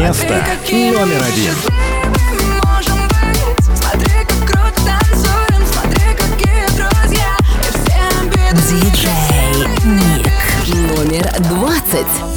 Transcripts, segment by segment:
Место номер один. Диджей Ник номер двадцать.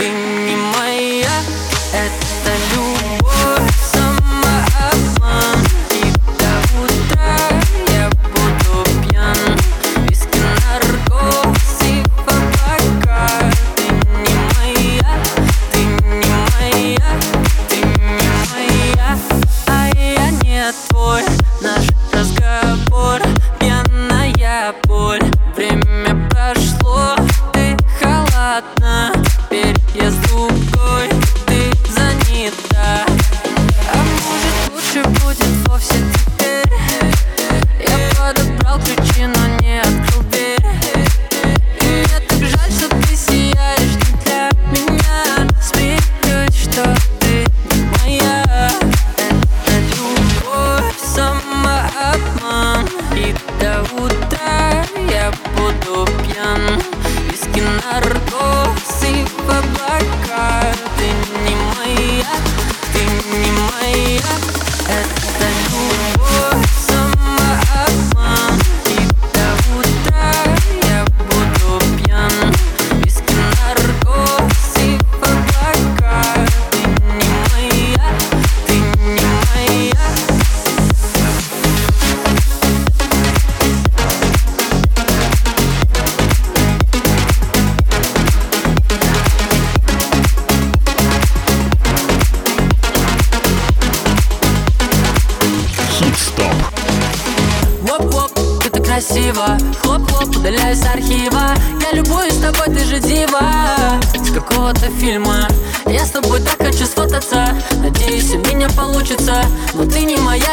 everything.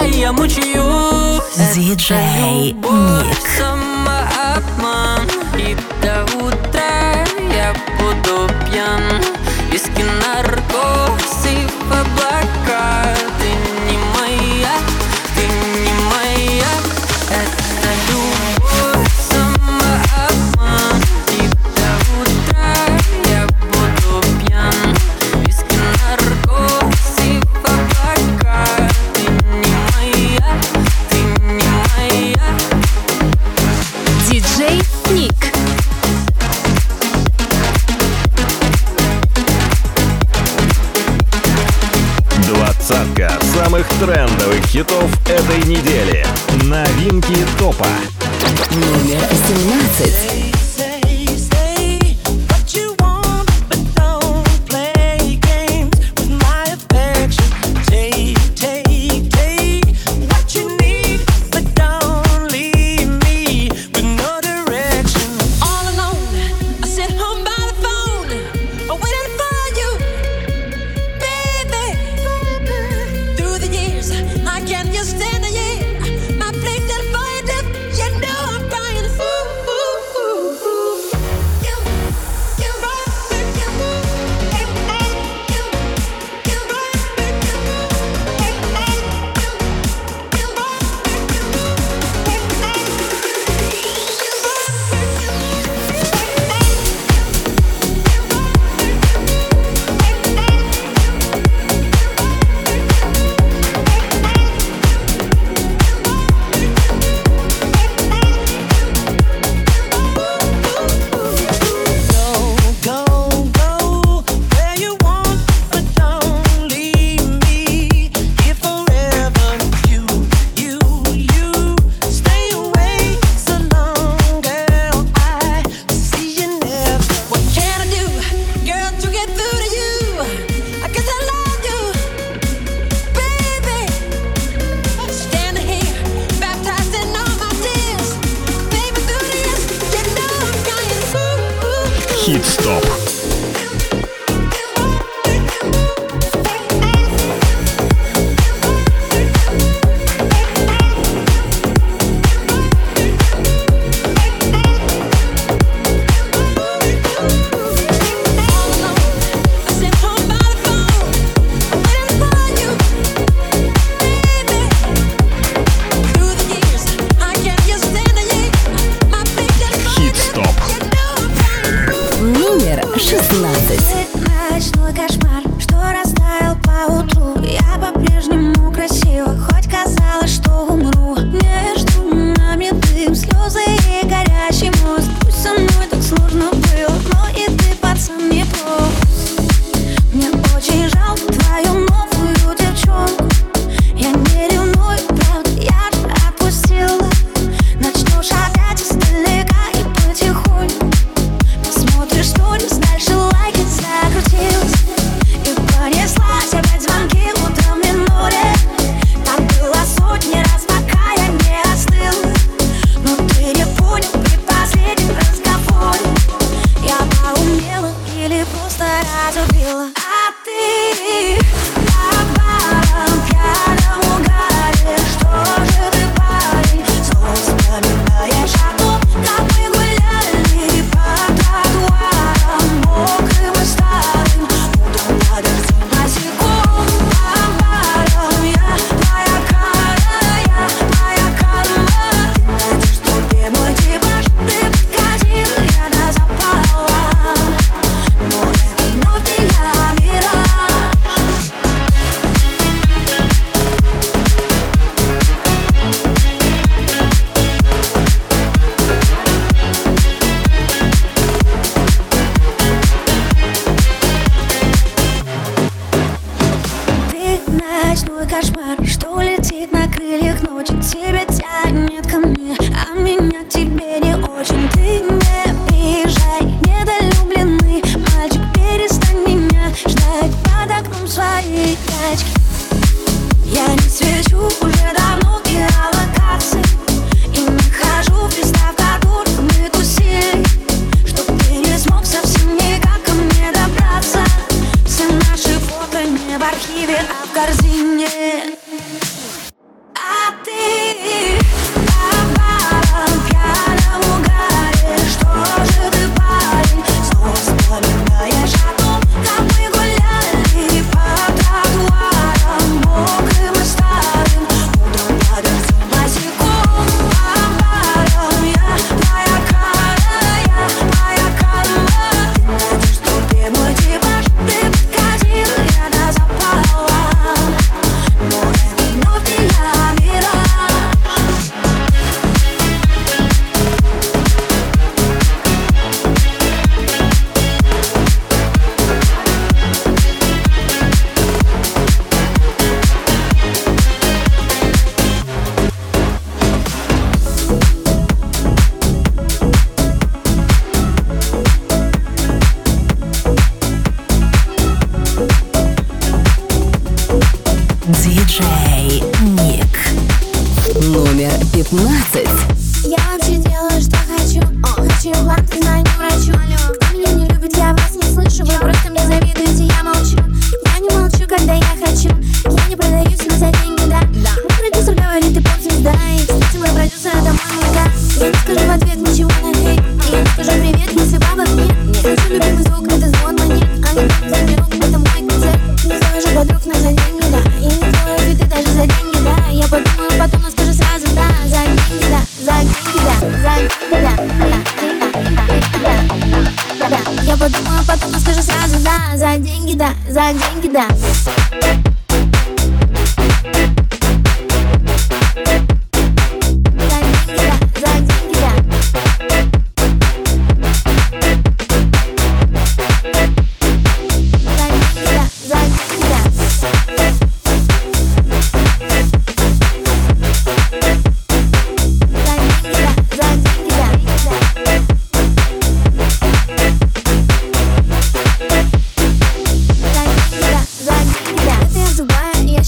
я, я мучаюсь. Диджей Ник. Самообман. И до утра я буду пьян. Виски, наркоз и в облаках. хитов этой недели. Новинки топа. Номер 17.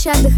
Зубая, я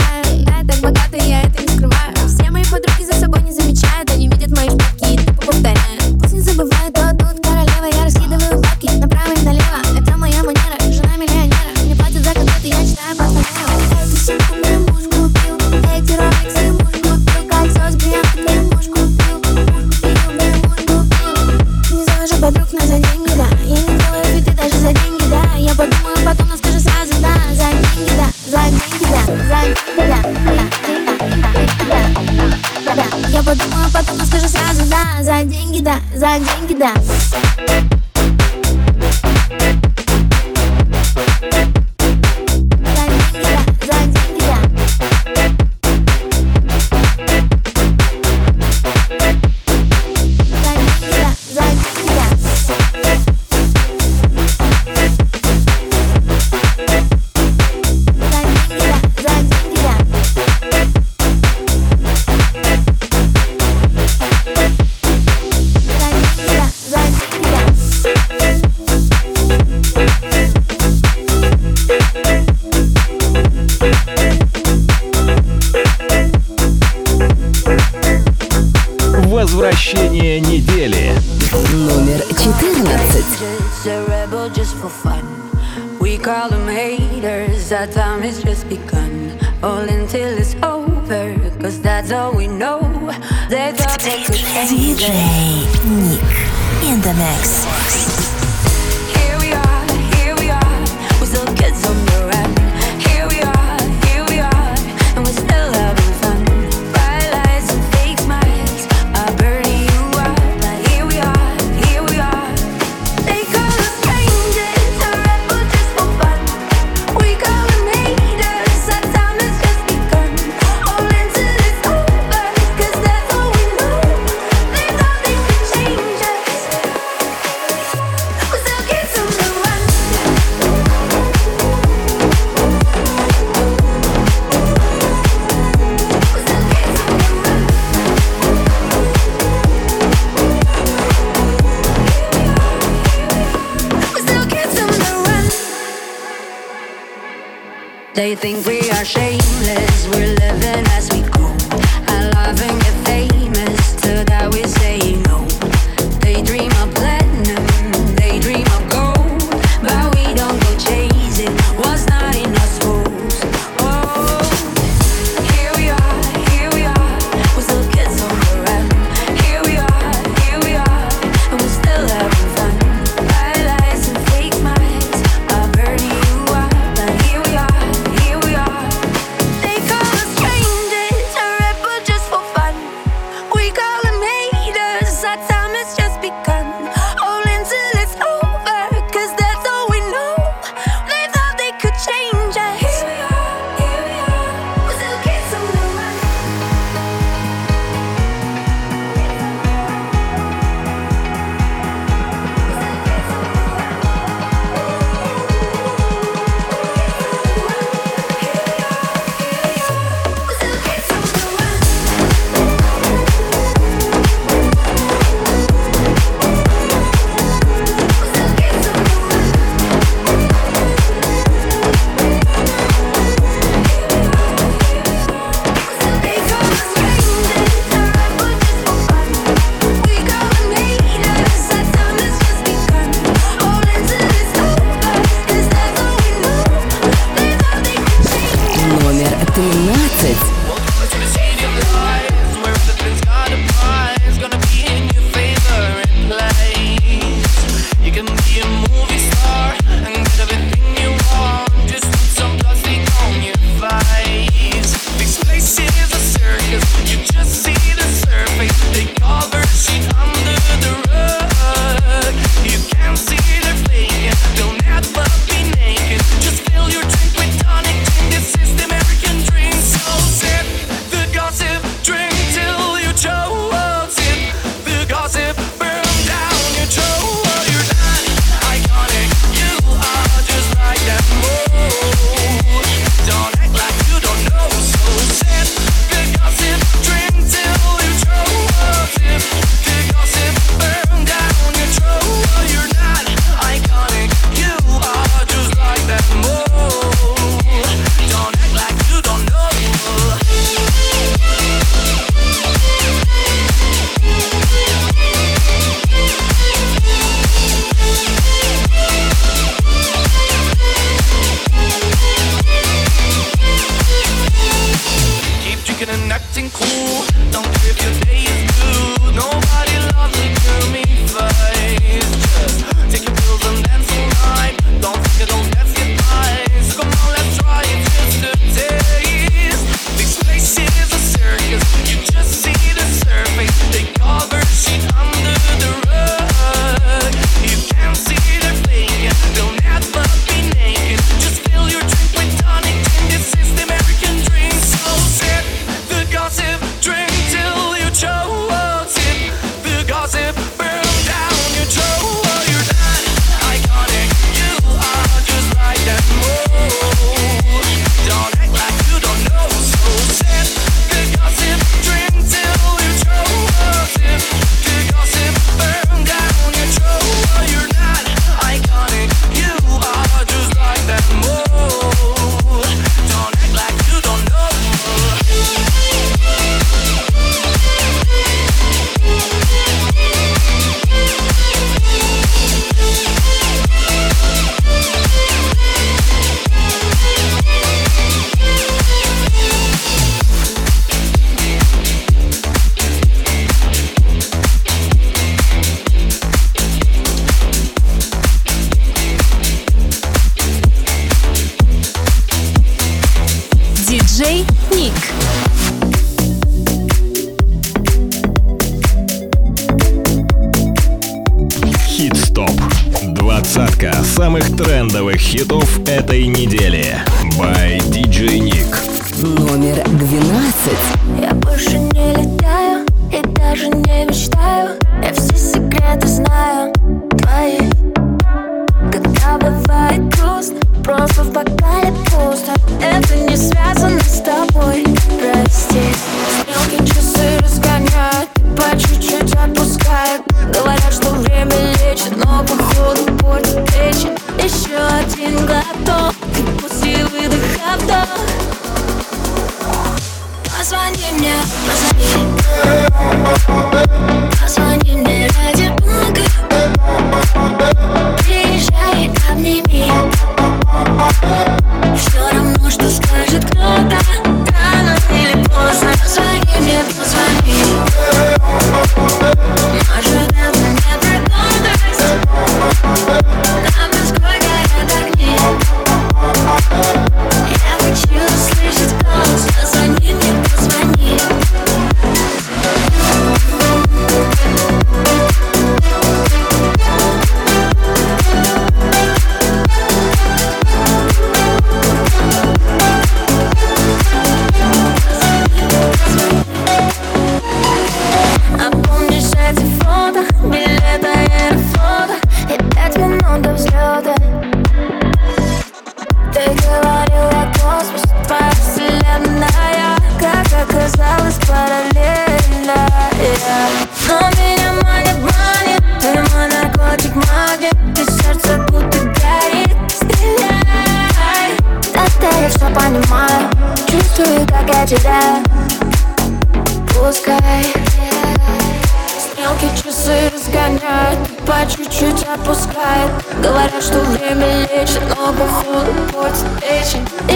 просто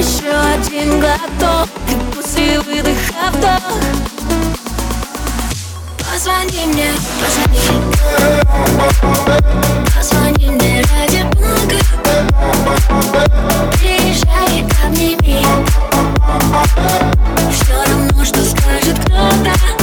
еще один глоток И после выдоха вдох. Позвони мне, позвони. Позвони мне ради бога. Приезжай, обними Все равно, что скажет кто-то.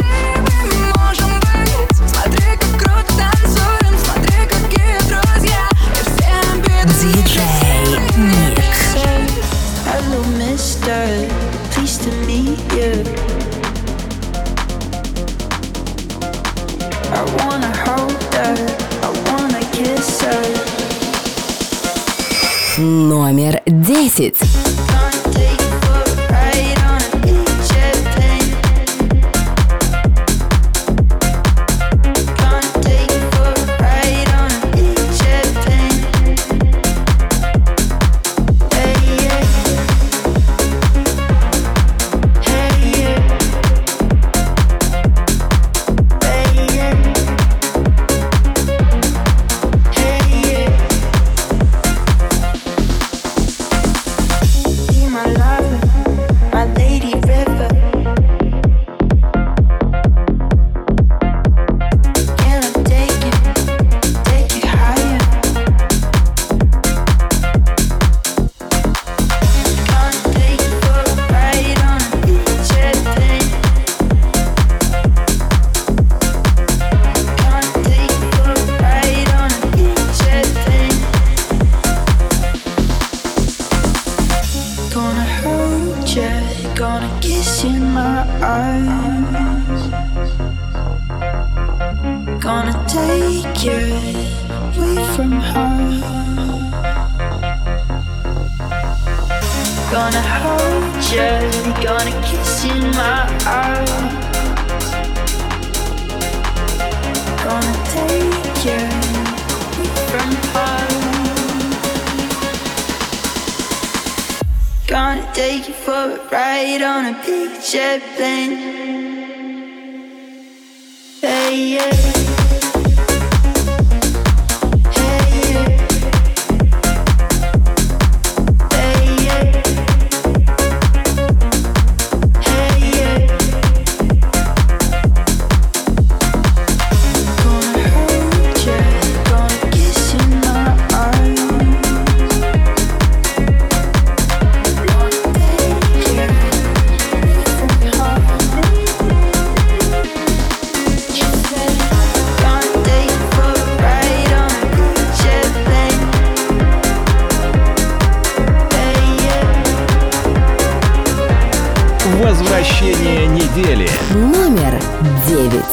visits. Возвращение недели. Номер девять.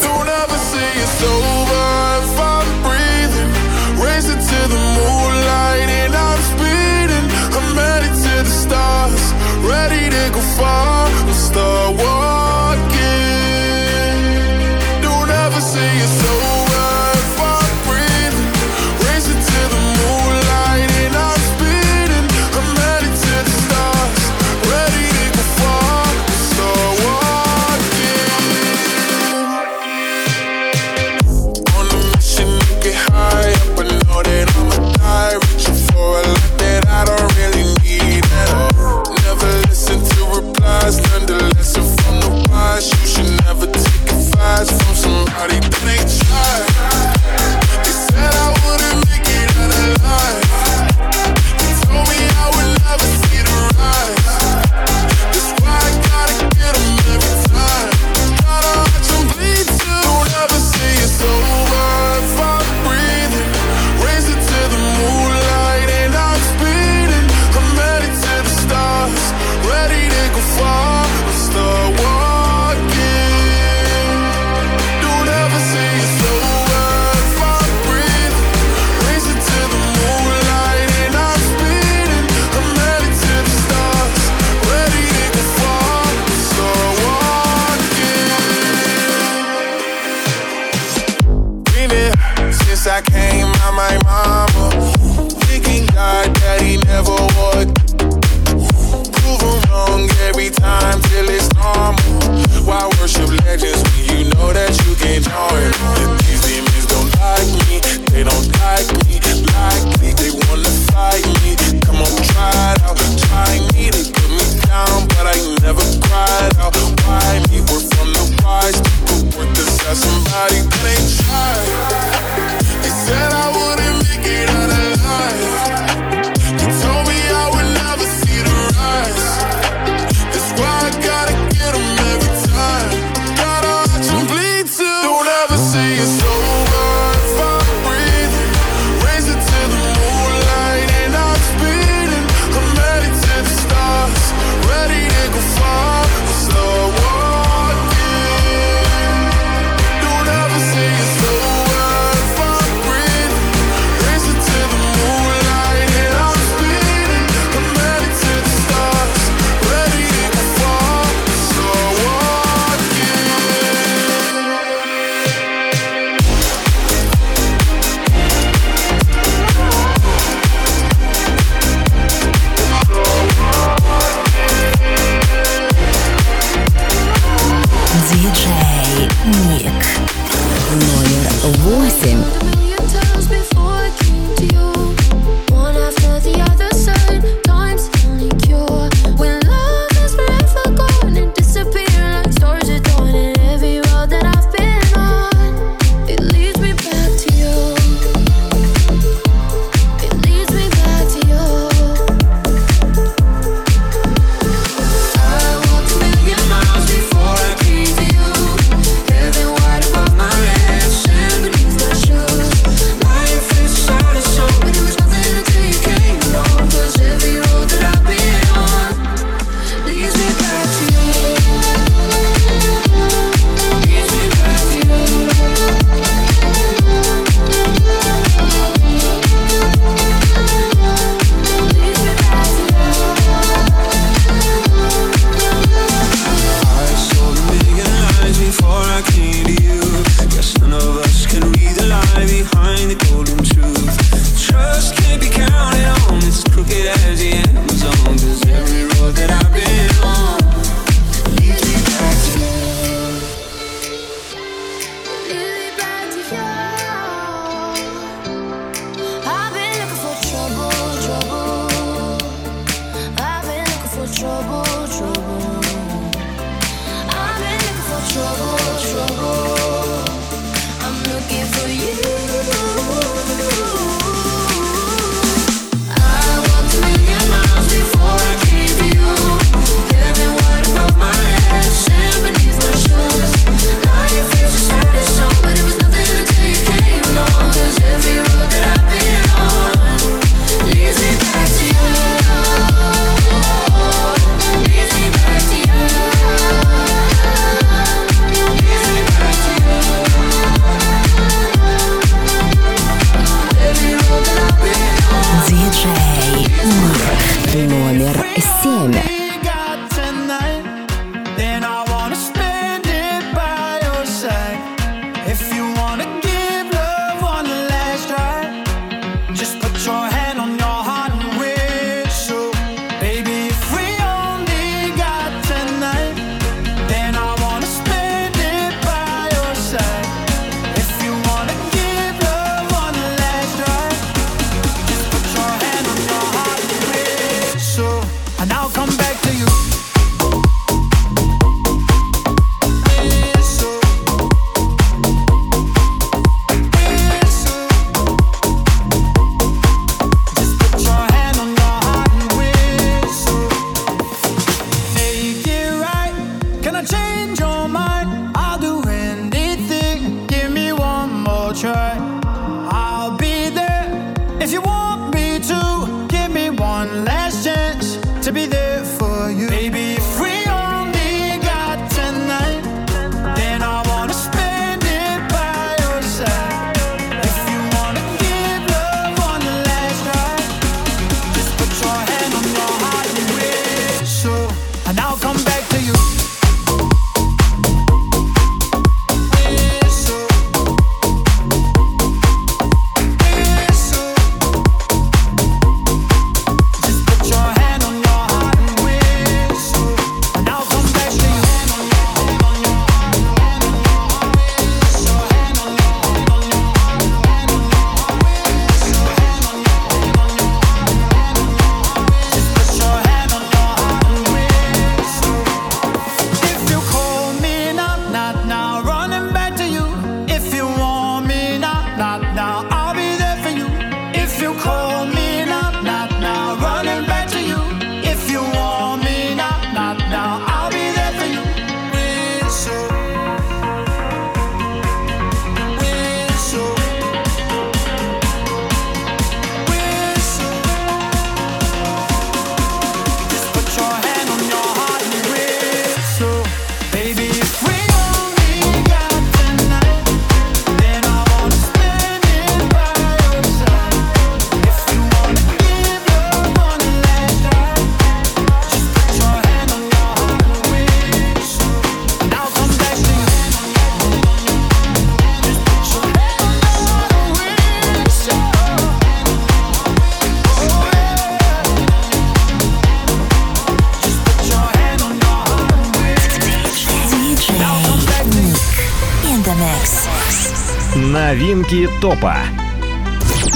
Топа.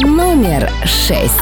Номер шесть.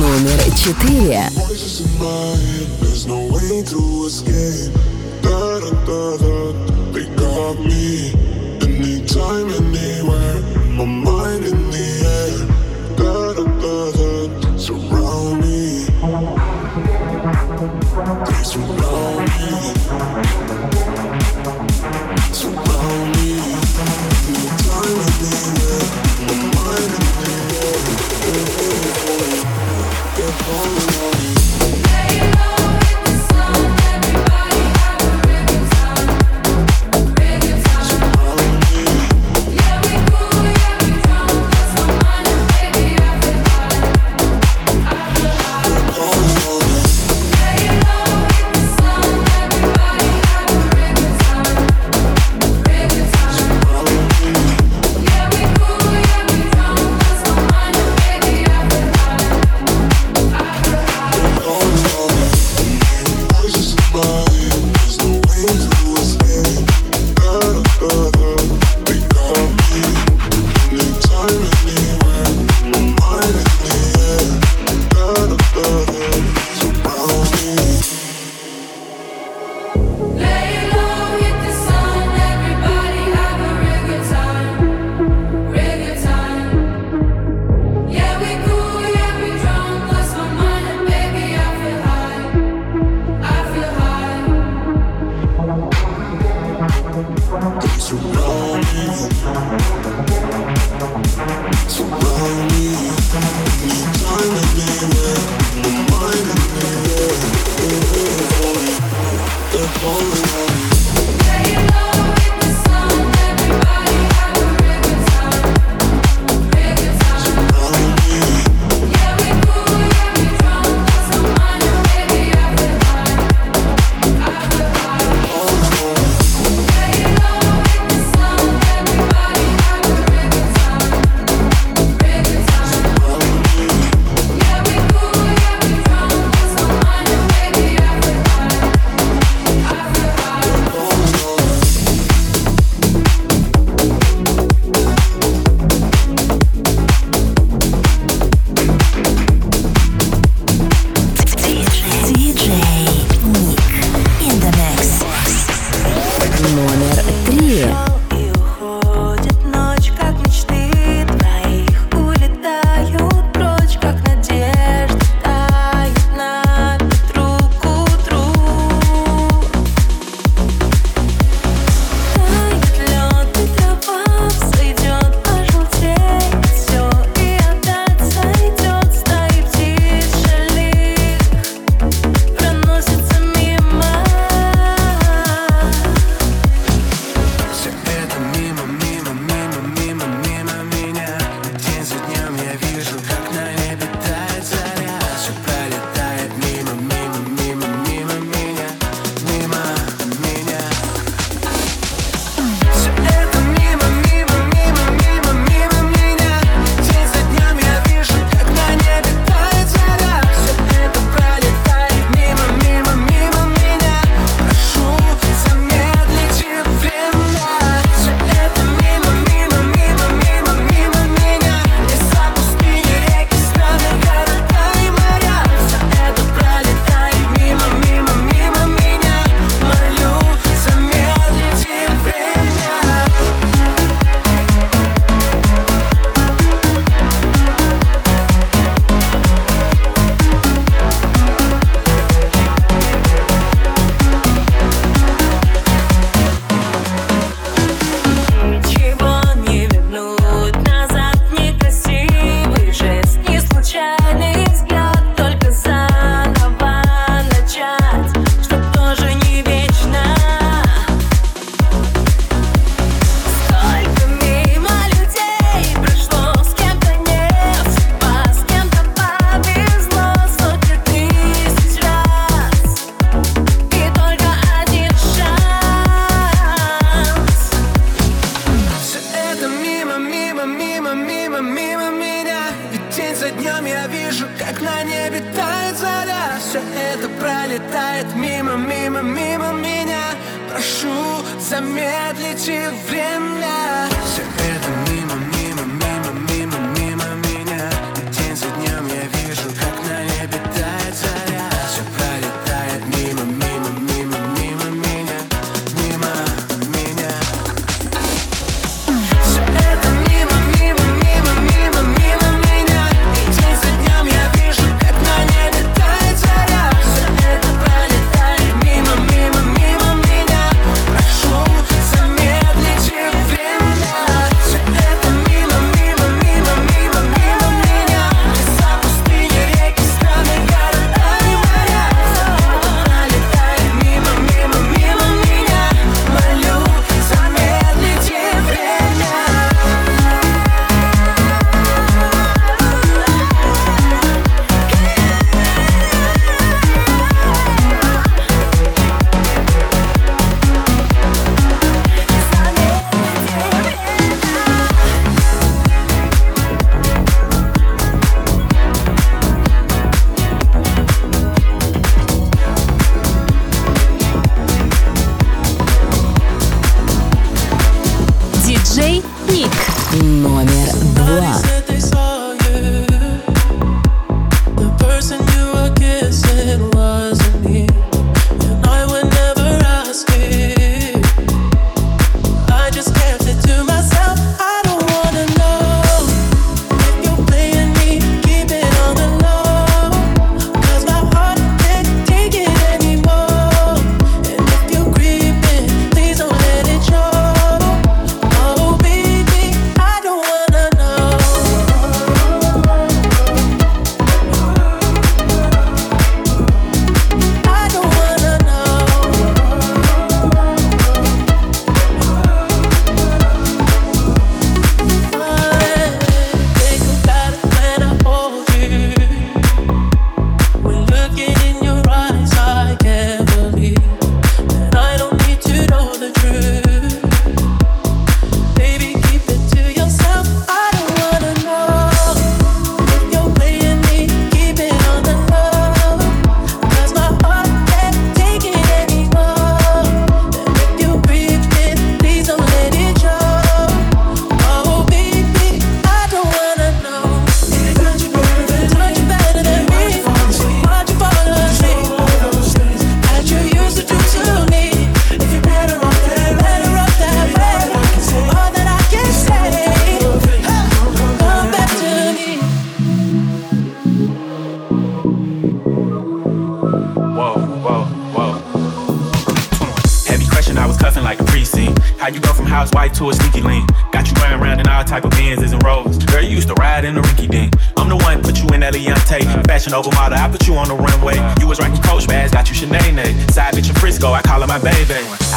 номер четыре. Anytime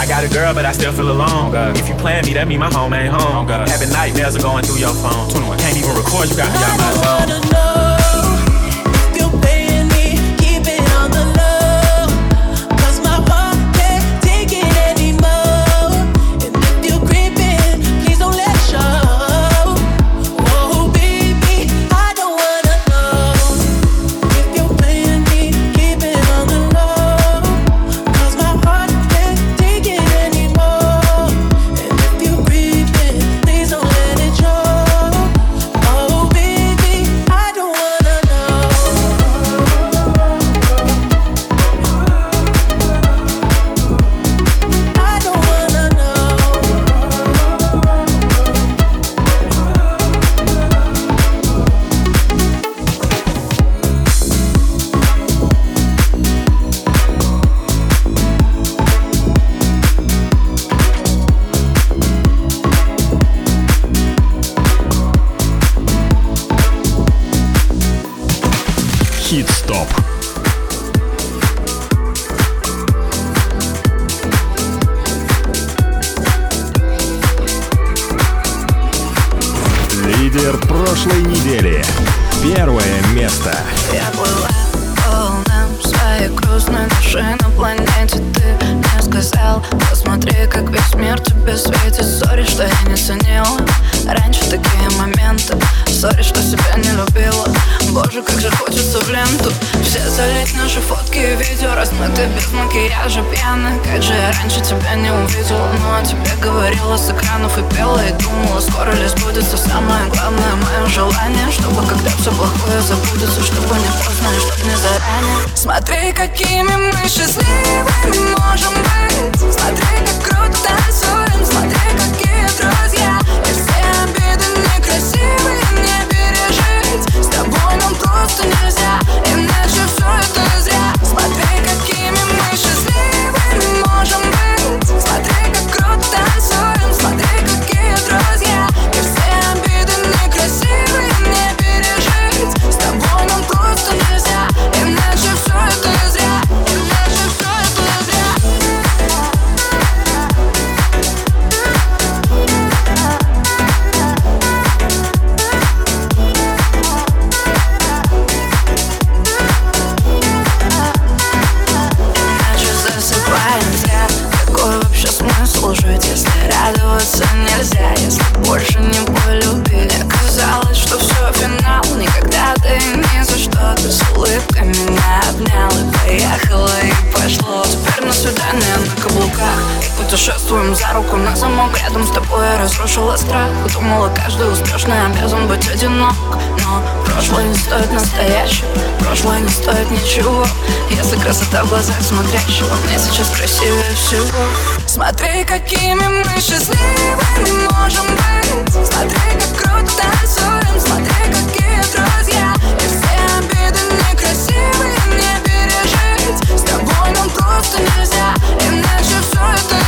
I got a girl, but I still feel alone. God. If you plan me, that mean my home ain't home. God. Having nightmares are going through your phone. 21. Can't even record, you got me out my. Путешествуем за руку на замок. Рядом с тобой я разрушила страх. Думала, каждый успешный обязан быть одинок. Но прошлое не стоит настоящего. Прошлое не стоит ничего. Если красота в глазах смотрящего. Мне сейчас красивее всего. Смотри, какими мы счастливыми можем быть. Смотри, как круто танцуем. Смотри, какие друзья. И все обиды некрасивые мне пережить. С тобой нам просто нельзя Иначе все это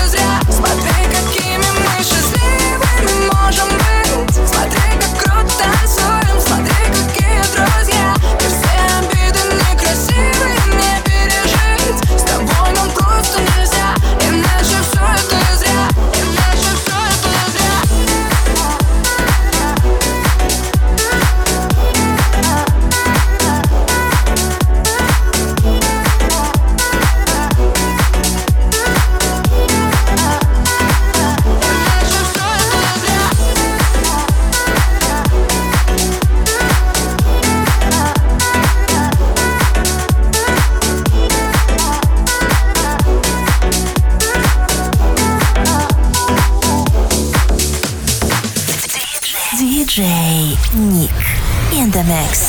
the mix.